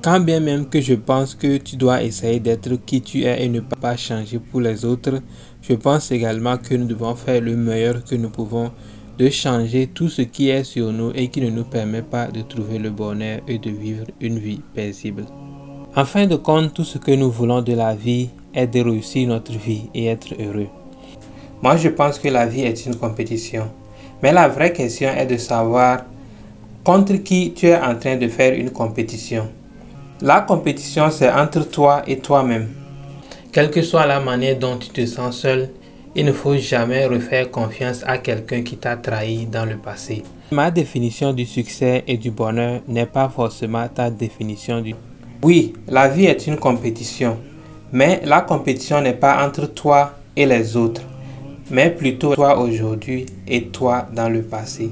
Quand bien même que je pense que tu dois essayer d'être qui tu es et ne pas changer pour les autres, je pense également que nous devons faire le meilleur que nous pouvons de changer tout ce qui est sur nous et qui ne nous permet pas de trouver le bonheur et de vivre une vie paisible. En fin de compte, tout ce que nous voulons de la vie est de réussir notre vie et être heureux. Moi, je pense que la vie est une compétition. Mais la vraie question est de savoir contre qui tu es en train de faire une compétition. La compétition, c'est entre toi et toi-même. Quelle que soit la manière dont tu te sens seul, il ne faut jamais refaire confiance à quelqu'un qui t'a trahi dans le passé. Ma définition du succès et du bonheur n'est pas forcément ta définition du... Oui, la vie est une compétition, mais la compétition n'est pas entre toi et les autres, mais plutôt toi aujourd'hui et toi dans le passé.